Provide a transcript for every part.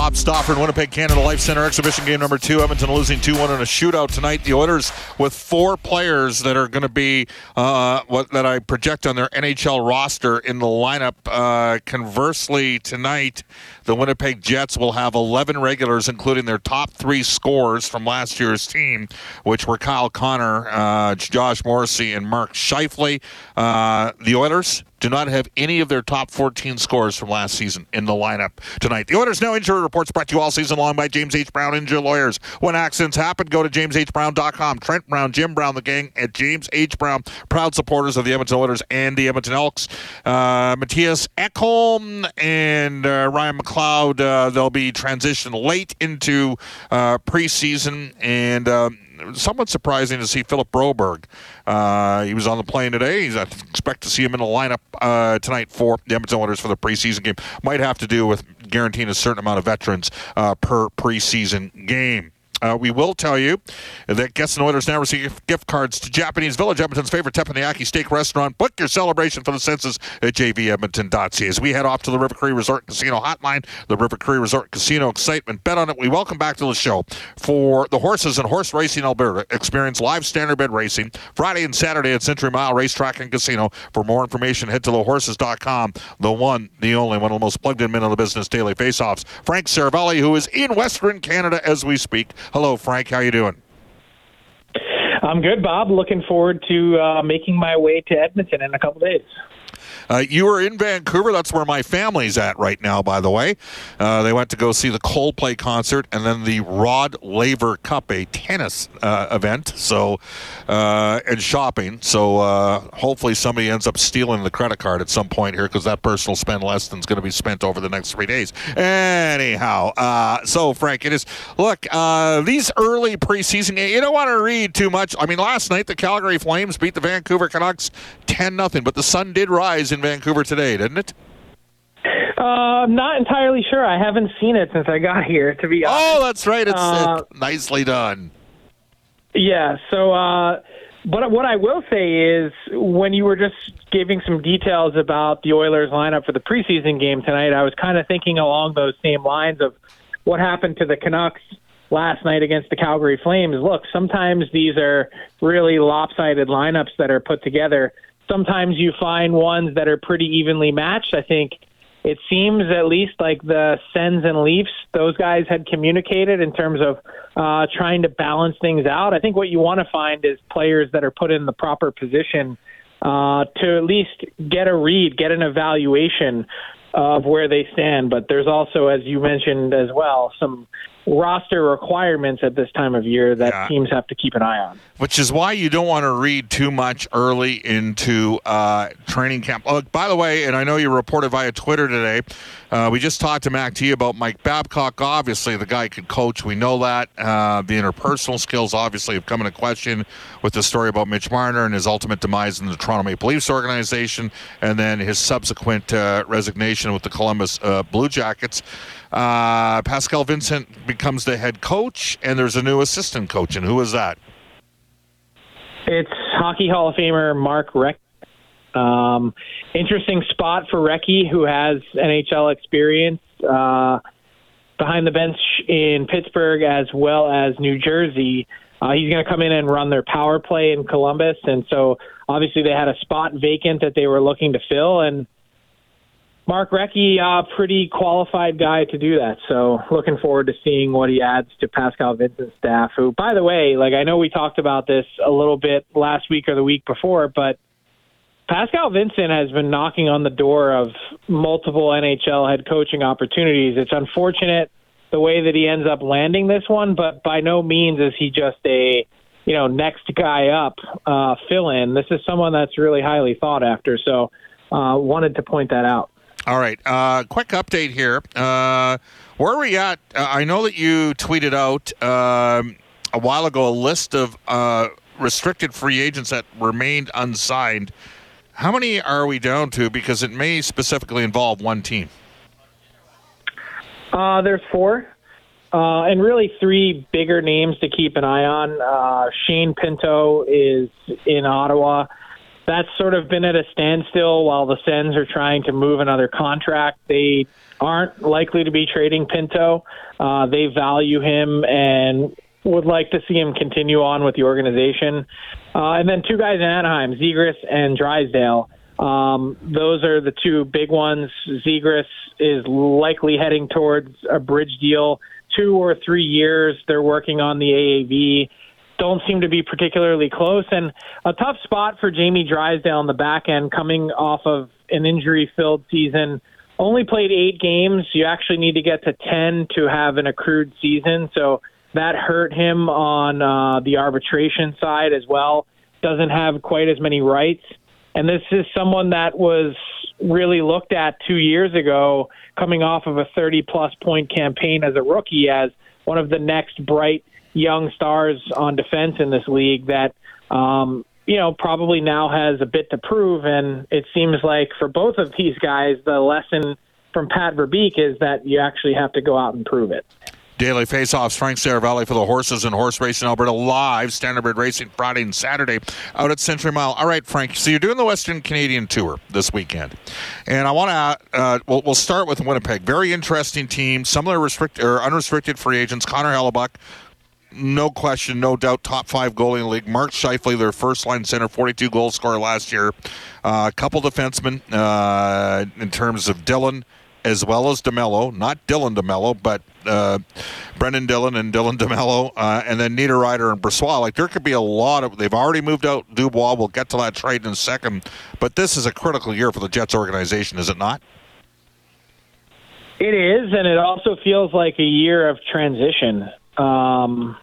Bob Stauffer in Winnipeg, Canada Life Center exhibition game number two. Edmonton losing 2 1 in a shootout tonight. The Oilers with four players that are going to be uh, what that I project on their NHL roster in the lineup. Uh, conversely, tonight, the Winnipeg Jets will have 11 regulars, including their top three scorers from last year's team, which were Kyle Connor, uh, Josh Morrissey, and Mark Scheifele. Uh, the Oilers do not have any of their top 14 scores from last season in the lineup tonight. The Oilers Now Injury Reports brought to you all season long by James H. Brown Injury Lawyers. When accidents happen, go to jameshbrown.com. Trent Brown, Jim Brown, the gang at James H. Brown, proud supporters of the Edmonton Oilers and the Edmonton Elks. Uh, Matthias Ekholm and uh, Ryan McLeod, uh, they'll be transitioned late into uh, preseason and. Um, somewhat surprising to see Philip Broberg. Uh, he was on the plane today. I expect to see him in the lineup uh, tonight for the Edmonton Oilers for the preseason game. Might have to do with guaranteeing a certain amount of veterans uh, per preseason game. Uh, we will tell you that guests and Oilers now receive gift cards to Japanese Village, Edmonton's favorite teppanyaki steak restaurant. Book your celebration for the census at jvedmonton.ca. As we head off to the River Cree Resort Casino hotline, the River Cree Resort Casino excitement. Bet on it. We welcome back to the show for the Horses and Horse Racing Alberta. Experience live standardbred racing Friday and Saturday at Century Mile Racetrack and Casino. For more information, head to thehorses.com. The one, the only, one of the most plugged in men in the business, Daily Faceoffs. Frank Seravalli, who is in Western Canada as we speak. Hello, Frank. How you doing? I'm good, Bob. Looking forward to uh, making my way to Edmonton in a couple days. Uh, you were in Vancouver. That's where my family's at right now, by the way. Uh, they went to go see the Coldplay concert and then the Rod Laver Cup, a tennis uh, event. So, uh, and shopping. So, uh, hopefully, somebody ends up stealing the credit card at some point here because that person will spend less than is going to be spent over the next three days. Anyhow, uh, so Frank, it is. Look, these early preseason you don't want to read too much. I mean, last night the Calgary Flames beat the Vancouver Canucks 10 nothing, but the sun did rise in Vancouver today, didn't it? Uh, I'm not entirely sure. I haven't seen it since I got here, to be honest. Oh, that's right. It's, uh, it's nicely done. Yeah. So, uh, but what I will say is, when you were just giving some details about the Oilers lineup for the preseason game tonight, I was kind of thinking along those same lines of what happened to the Canucks last night against the Calgary Flames. Look, sometimes these are really lopsided lineups that are put together sometimes you find ones that are pretty evenly matched. I think it seems at least like the Sens and Leafs, those guys had communicated in terms of uh, trying to balance things out. I think what you want to find is players that are put in the proper position uh, to at least get a read, get an evaluation of where they stand. But there's also, as you mentioned as well, some roster requirements at this time of year that yeah. teams have to keep an eye on. Which is why you don't want to read too much early into uh, training camp. Oh, by the way, and I know you reported via Twitter today, uh, we just talked to Mac T about Mike Babcock. Obviously, the guy could coach. We know that. Uh, the interpersonal skills obviously have come into question with the story about Mitch Marner and his ultimate demise in the Toronto Maple Leafs organization, and then his subsequent uh, resignation with the Columbus uh, Blue Jackets. Uh, Pascal Vincent becomes the head coach, and there's a new assistant coach. And who is that? It's Hockey Hall of Famer Mark Recchi. Um, interesting spot for Recchi, who has NHL experience uh, behind the bench in Pittsburgh as well as New Jersey. Uh, he's going to come in and run their power play in Columbus, and so obviously they had a spot vacant that they were looking to fill, and Mark Recchi, uh, pretty qualified guy to do that. So looking forward to seeing what he adds to Pascal Vincent's staff. Who, by the way, like I know we talked about this a little bit last week or the week before, but Pascal Vincent has been knocking on the door of multiple NHL head coaching opportunities. It's unfortunate the way that he ends up landing this one, but by no means is he just a you know next guy up uh, fill in. This is someone that's really highly thought after. So uh, wanted to point that out. All right. Uh, quick update here. Uh, where are we at? Uh, I know that you tweeted out um, a while ago a list of uh, restricted free agents that remained unsigned. How many are we down to? Because it may specifically involve one team. Uh, there's four. uh, and really three bigger names to keep an eye on. Uh, Shane Pinto is in Ottawa. That's sort of been at a standstill while the Sens are trying to move another contract. They aren't likely to be trading Pinto. Uh, they value him and would like to see him continue on with the organization. Uh, and then two guys in Anaheim, Zegras and Drysdale. Um, those are the two big ones. Zegras is likely heading towards a bridge deal, two or three years. They're working on the AAV. Don't seem to be particularly close, and a tough spot for Jamie Drysdale on the back end, coming off of an injury-filled season. Only played eight games. You actually need to get to ten to have an accrued season, so that hurt him on uh, the arbitration side as well. Doesn't have quite as many rights. And this is someone that was really looked at two years ago, coming off of a 30 plus point campaign as a rookie, as one of the next bright young stars on defense in this league that, um, you know, probably now has a bit to prove. And it seems like for both of these guys, the lesson from Pat Verbeek is that you actually have to go out and prove it. Daily Faceoffs, Frank Seravalli for the Horses and Horse Racing Alberta live, Standardbred Racing Friday and Saturday out at Century Mile. All right, Frank, so you're doing the Western Canadian Tour this weekend. And I want to, uh, we'll, we'll start with Winnipeg. Very interesting team. Some of their restricted or unrestricted free agents. Connor Hellebuyck, no question, no doubt, top five goalie in the league. Mark Scheifele, their first line center, 42 goal scorer last year. Uh, a couple defensemen uh, in terms of Dillon as well as DeMelo, not Dylan DeMelo, but uh, Brendan Dillon and Dylan DeMello, uh, and then Niederreiter and Brossoit. Like there could be a lot of. They've already moved out Dubois. We'll get to that trade in a second, but this is a critical year for the Jets organization, is it not? It is, and it also feels like a year of transition. Um,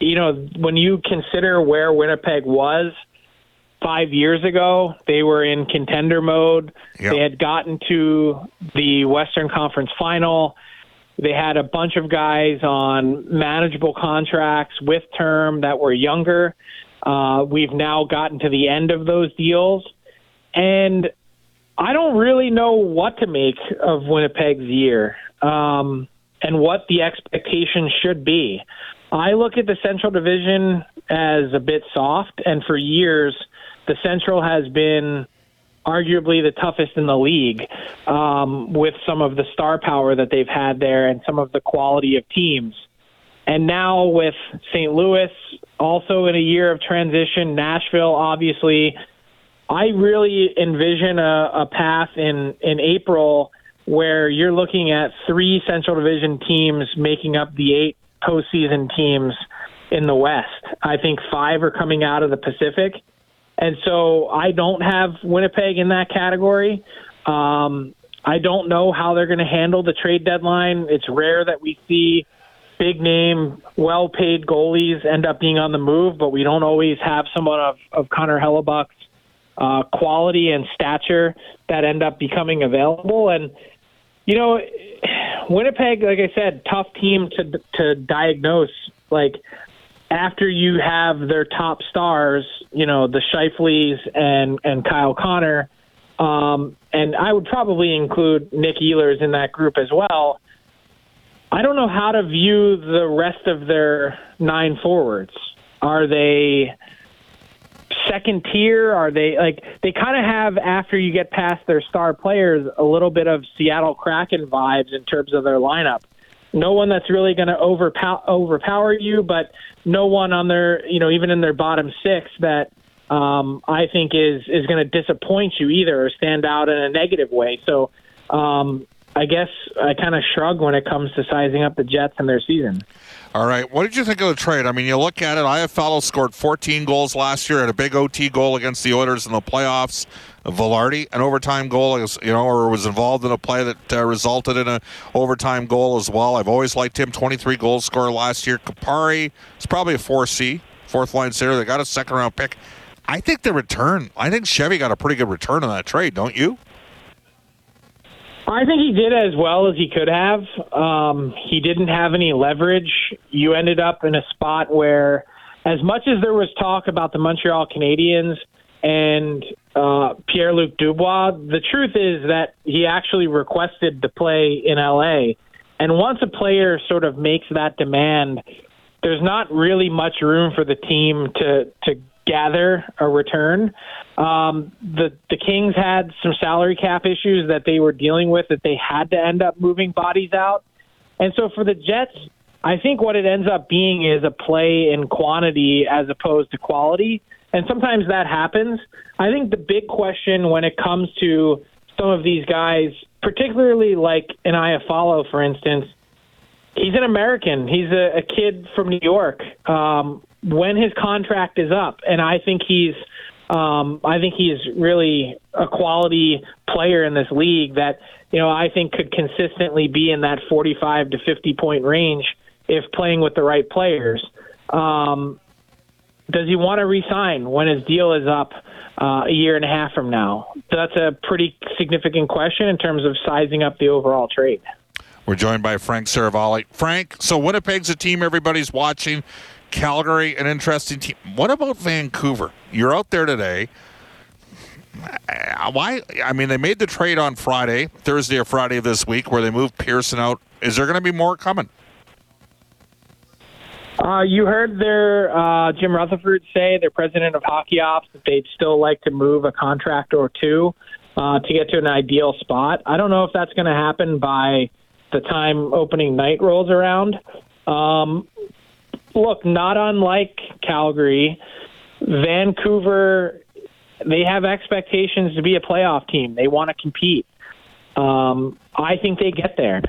you know, when you consider where Winnipeg was five years ago. They were in contender mode. Yep. They had gotten to the Western Conference final. They had a bunch of guys on manageable contracts with term that were younger. Uh, we've now gotten to the end of those deals. And I don't really know what to make of Winnipeg's year um, and what the expectation should be. I look at the Central Division as a bit soft, and for years, the Central has been arguably the toughest in the league um, with some of the star power that they've had there and some of the quality of teams. And now with St. Louis also in a year of transition, Nashville obviously, I really envision a, a path in, in April where you're looking at three Central Division teams making up the eight postseason teams in the West. I think five are coming out of the Pacific and so I don't have Winnipeg in that category. Um, I don't know how they're going to handle the trade deadline. It's rare that we see big name, well paid goalies end up being on the move, but we don't always have someone of, of Connor Hellebuyck's uh, quality and stature that end up becoming available. And, you know, Winnipeg, like I said, tough team to to diagnose. Like after you have their top stars, you know, the Scheifeles and, and Kyle Connor, um, and I would probably include Nick Ehlers in that group as well. I don't know how to view the rest of their nine forwards. Are they second tier? Are they like they kind of have after you get past their star players a little bit of Seattle Kraken vibes in terms of their lineup? no one that's really going to overpower overpower you, but no one on their you know even in their bottom six that um, I think is is going to disappoint you either or stand out in a negative way. So um, I guess I kind of shrug when it comes to sizing up the Jets and their season. All right. What did you think of the trade? I mean, you look at it, Iafallo scored 14 goals last year, had a big OT goal against the Oilers in the playoffs. Vilardi, an overtime goal, you know, or was involved in a play that uh, resulted in an overtime goal as well. I've always liked him. 23 goals scorer last year. Kupari is probably a 4C, fourth line center. They got a second round pick. I think the return, I think Chevy got a pretty good return on that trade, don't you? I think he did as well as he could have. Um, he didn't have any leverage. You ended up in a spot where, as much as there was talk about the Montreal Canadiens and uh, Pierre Luc Dubois. The truth is that he actually requested to play in LA, And once a player sort of makes that demand, there's not really much room for the team to to gather a return. Um, the the Kings had some salary cap issues that they were dealing with that they had to end up moving bodies out, and so for the Jets, I think what it ends up being is a play in quantity as opposed to quality, and sometimes that happens. I think the big question when it comes to some of these guys, particularly like an Iafallo, for instance, he's an American. He's a, a kid from New York. Um, when his contract is up, and I think he's um, I think he's really a quality player in this league that you know I think could consistently be in that 45 to 50 point range if playing with the right players. Um, does he want to resign when his deal is up uh, a year and a half from now? That's a pretty significant question in terms of sizing up the overall trade. We're joined by Frank Seravalli. Frank, so Winnipeg's a team everybody's watching. Calgary, an interesting team. What about Vancouver? You're out there today. Uh, why? I mean, they made the trade on Friday, Thursday or Friday of this week, where they moved Pearson out. Is there going to be more coming? Uh, you heard their uh, Jim Rutherford say, their president of hockey ops, that they'd still like to move a contract or two uh, to get to an ideal spot. I don't know if that's going to happen by the time opening night rolls around. Um, look, not unlike Calgary, Vancouver, they have expectations to be a playoff team. They want to compete. Um, I think they get there.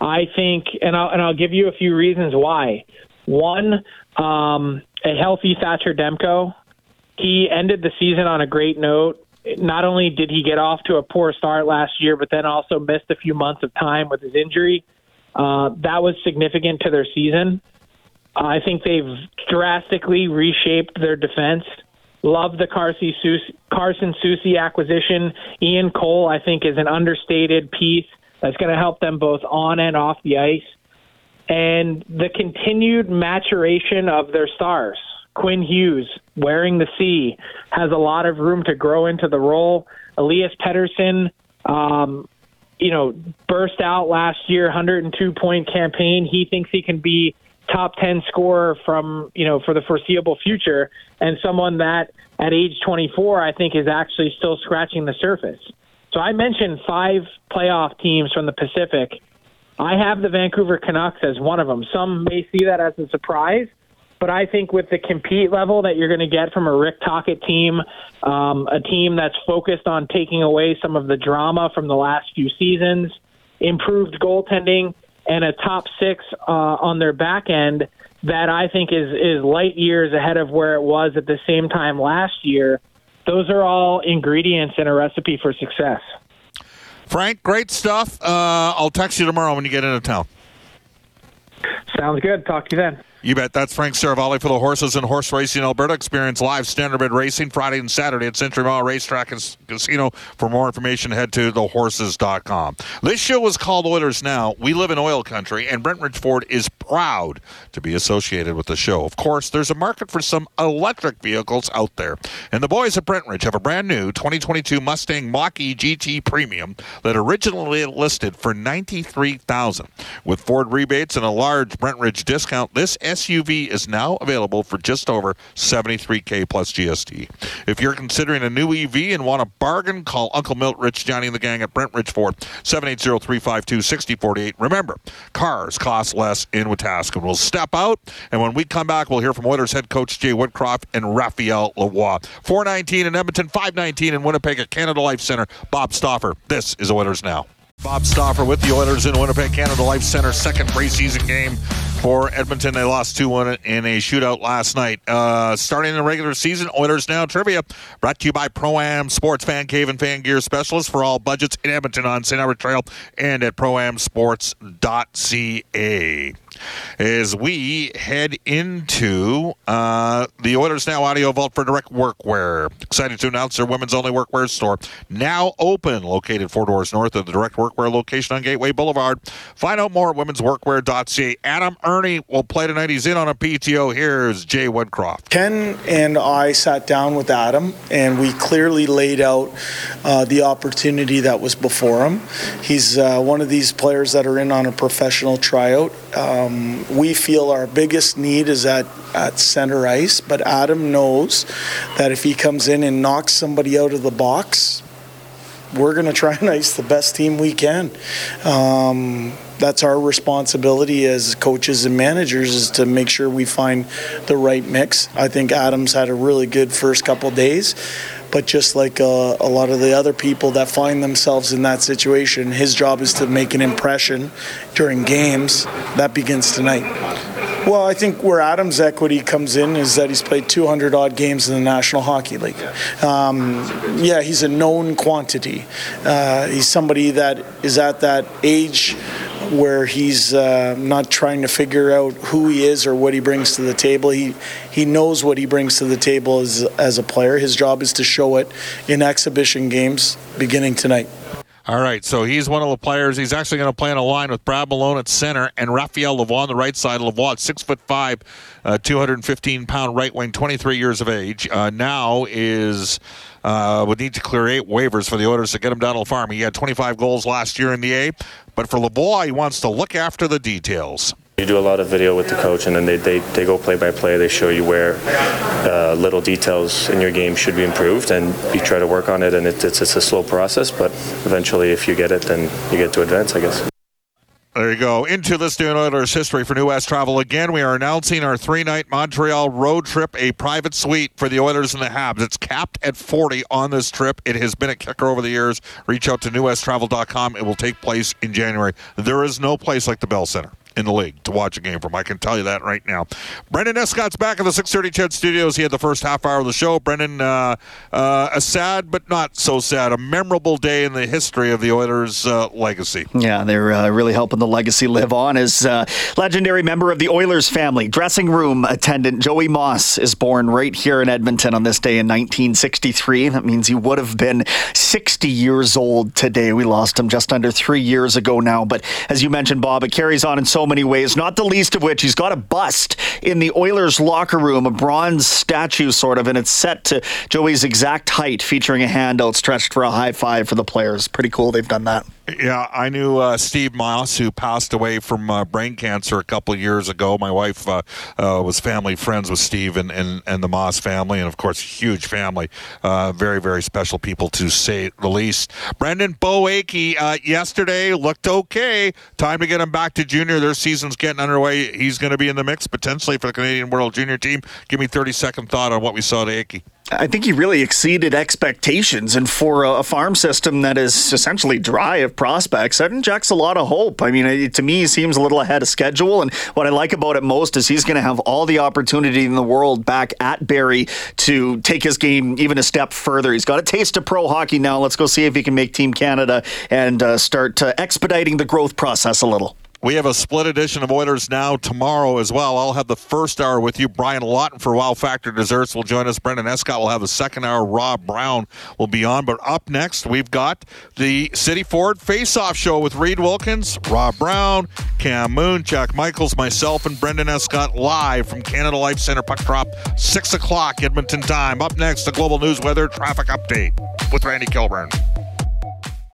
I think, and I'll, and I'll give you a few reasons why. One, um, a healthy Thatcher Demko. He ended the season on a great note. Not only did he get off to a poor start last year, but then also missed a few months of time with his injury. Uh, that was significant to their season. I think they've drastically reshaped their defense. Love the Carson Soucy acquisition. Ian Cole, I think, is an understated piece that's going to help them both on and off the ice. And the continued maturation of their stars. Quinn Hughes, wearing the C, has a lot of room to grow into the role. Elias Pettersson, um, you know, burst out last year, 102 point campaign. He thinks he can be top 10 scorer from, you know, for the foreseeable future and someone that at age 24 I think is actually still scratching the surface. So I mentioned five playoff teams from the Pacific. I have the Vancouver Canucks as one of them. Some may see that as a surprise, but I think with the compete level that you're going to get from a Rick Tocchet team, um, a team that's focused on taking away some of the drama from the last few seasons, improved goaltending, and a top six uh, on their back end that I think is is light years ahead of where it was at the same time last year. Those are all ingredients in a recipe for success. Frank, great stuff. Uh, I'll text you tomorrow when you get into town. Sounds good. Talk to you then. You bet. That's Frank Seravalli for the Horses and Horse Racing Alberta. Experience live standardbred racing Friday and Saturday at Century Mile Racetrack and Casino. For more information, head to thehorses.com. This show is called Oilers Now. We live in oil country, and Brentridge Ford is proud to be associated with the show. Of course, there's a market for some electric vehicles out there. And the boys at Brentridge have a brand new 2022 Mustang Mach-E GT Premium that originally listed for 93,000. With Ford rebates and a large Brentridge discount, this SUV is now available for just over 73K plus GST. If you're considering a new EV and want a bargain, call Uncle Milt, Rich, Johnny, and the gang at Brentridge Ford, 780-352-6048. Remember, cars cost less in Wetaskiwin. We'll step out, and when we come back, we'll hear from Oilers head coach Jay Woodcroft and Raphael Lavoie. 419 in Edmonton, 519 in Winnipeg at Canada Life Center. Bob Stauffer. This is Oilers Now. Bob Stauffer with the Oilers in Winnipeg, Canada Life Center, second preseason game for Edmonton. They lost 2 1 in a shootout last night. Uh, starting the regular season, Oilers Now Trivia brought to you by Pro Am Sports Fan Cave and Fan Gear Specialist for all budgets in Edmonton on St. Albert Trail and at proamsports.ca. as we head into uh, the Oilers Now Audio Vault for Direct Workwear. Excited to announce their women's only workwear store now open, located four doors north of the Direct Workwear location on Gateway Boulevard. Find out more at womensworkwear.ca. Adam Erne will play tonight. He's in on a PTO. Here's Jay Woodcroft. Ken and I sat down with Adam and we clearly laid out uh, the opportunity that was before him. He's uh, one of these players that are in on a professional tryout. Um, we feel our biggest need is at, at center ice, but Adam knows that if he comes in and knocks somebody out of the box, we're going to try and ice the best team we can. Um, that's our responsibility as coaches and managers is to make sure we find the right mix. I think Adams had a really good first couple days, but just like uh, a lot of the other people that find themselves in that situation, his job is to make an impression during games. That begins tonight. Well, I think where Adams' equity comes in is that he's played 200 odd games in the National Hockey League. Um, yeah, he's a known quantity. Uh, he's somebody that is at that age where he's uh, not trying to figure out who he is or what he brings to the table. He he knows what he brings to the table as as a player. His job is to show it in exhibition games beginning tonight. All right, so he's one of the players. He's actually going to play in a line with Brad Malone at center and Raphael Lavoie on the right side. Lavoie, six foot five, uh, 215 pound right wing, 23 years of age. Uh, now is uh, would need to clear eight waivers for the Oilers to get him down to the farm. He had 25 goals last year in the A, but for Lavoie, he wants to look after the details. You do a lot of video with the coach, and then they, they, they go play by play. They show you where uh, little details in your game should be improved, and you try to work on it. And it, it's, it's a slow process, but eventually, if you get it, then you get to advance, I guess. There you go. Into New Oilers history for New West Travel. Again, we are announcing our three night Montreal road trip, a private suite for the Oilers and the Habs. It's capped at 40 on this trip. It has been a kicker over the years. Reach out to newwesttravel.com. It will take place in January. There is no place like the Bell Center in the league to watch a game from. I can tell you that right now. Brendan Escott's back in the 630 CHED Studios. He had the first half hour of the show. Brendan, uh, uh, a sad but not so sad, a memorable day in the history of the Oilers' uh, legacy. Yeah, they're uh, really helping the legacy live on. As uh, legendary member of the Oilers family, dressing room attendant Joey Moss is born right here in Edmonton on this day in 1963. That means he would have been 60 years old today. We lost him just under three years ago now. But as you mentioned, Bob, it carries on in so many ways, not the least of which he's got a bust in the Oilers locker room, a bronze statue sort of, and it's set to Joey's exact height, featuring a hand outstretched for a high five for the players. Pretty cool they've done that. Yeah, I knew uh, Steve Moss, who passed away from uh, brain cancer a couple years ago. My wife uh, uh was family friends with Steve and, and, and the Moss family, and of course, huge family. Uh, very, very special people to say the least. Brendan Beau Akey uh, yesterday looked okay. Time to get him back to junior. Their season's getting underway. He's going to be in the mix potentially for the Canadian World Junior team. Give me 30 second thought on what we saw to Akey. I think he really exceeded expectations, and for a, farm system that is essentially dry of prospects, that injects a lot of hope. I mean, it, to me, he seems a little ahead of schedule, and what I like about it most is he's going to have all the opportunity in the world back at Barrie to take his game even a step further. He's got a taste of pro hockey now. Let's go see if he can make Team Canada and uh, start uh, expediting the growth process a little. We have a split edition of Oilers Now tomorrow as well. I'll have the first hour with you. Brian Lawton for Wow Factor Desserts will join us. Brendan Escott will have the second hour. Rob Brown will be on. But up next, we've got the City Ford Face Off Show with Reid Wilkins, Rob Brown, Cam Moon, Jack Michaels, myself, and Brendan Escott live from Canada Life Center Puck Drop, 6 o'clock Edmonton time. Up next, the Global News Weather Traffic Update with Randy Kilburn.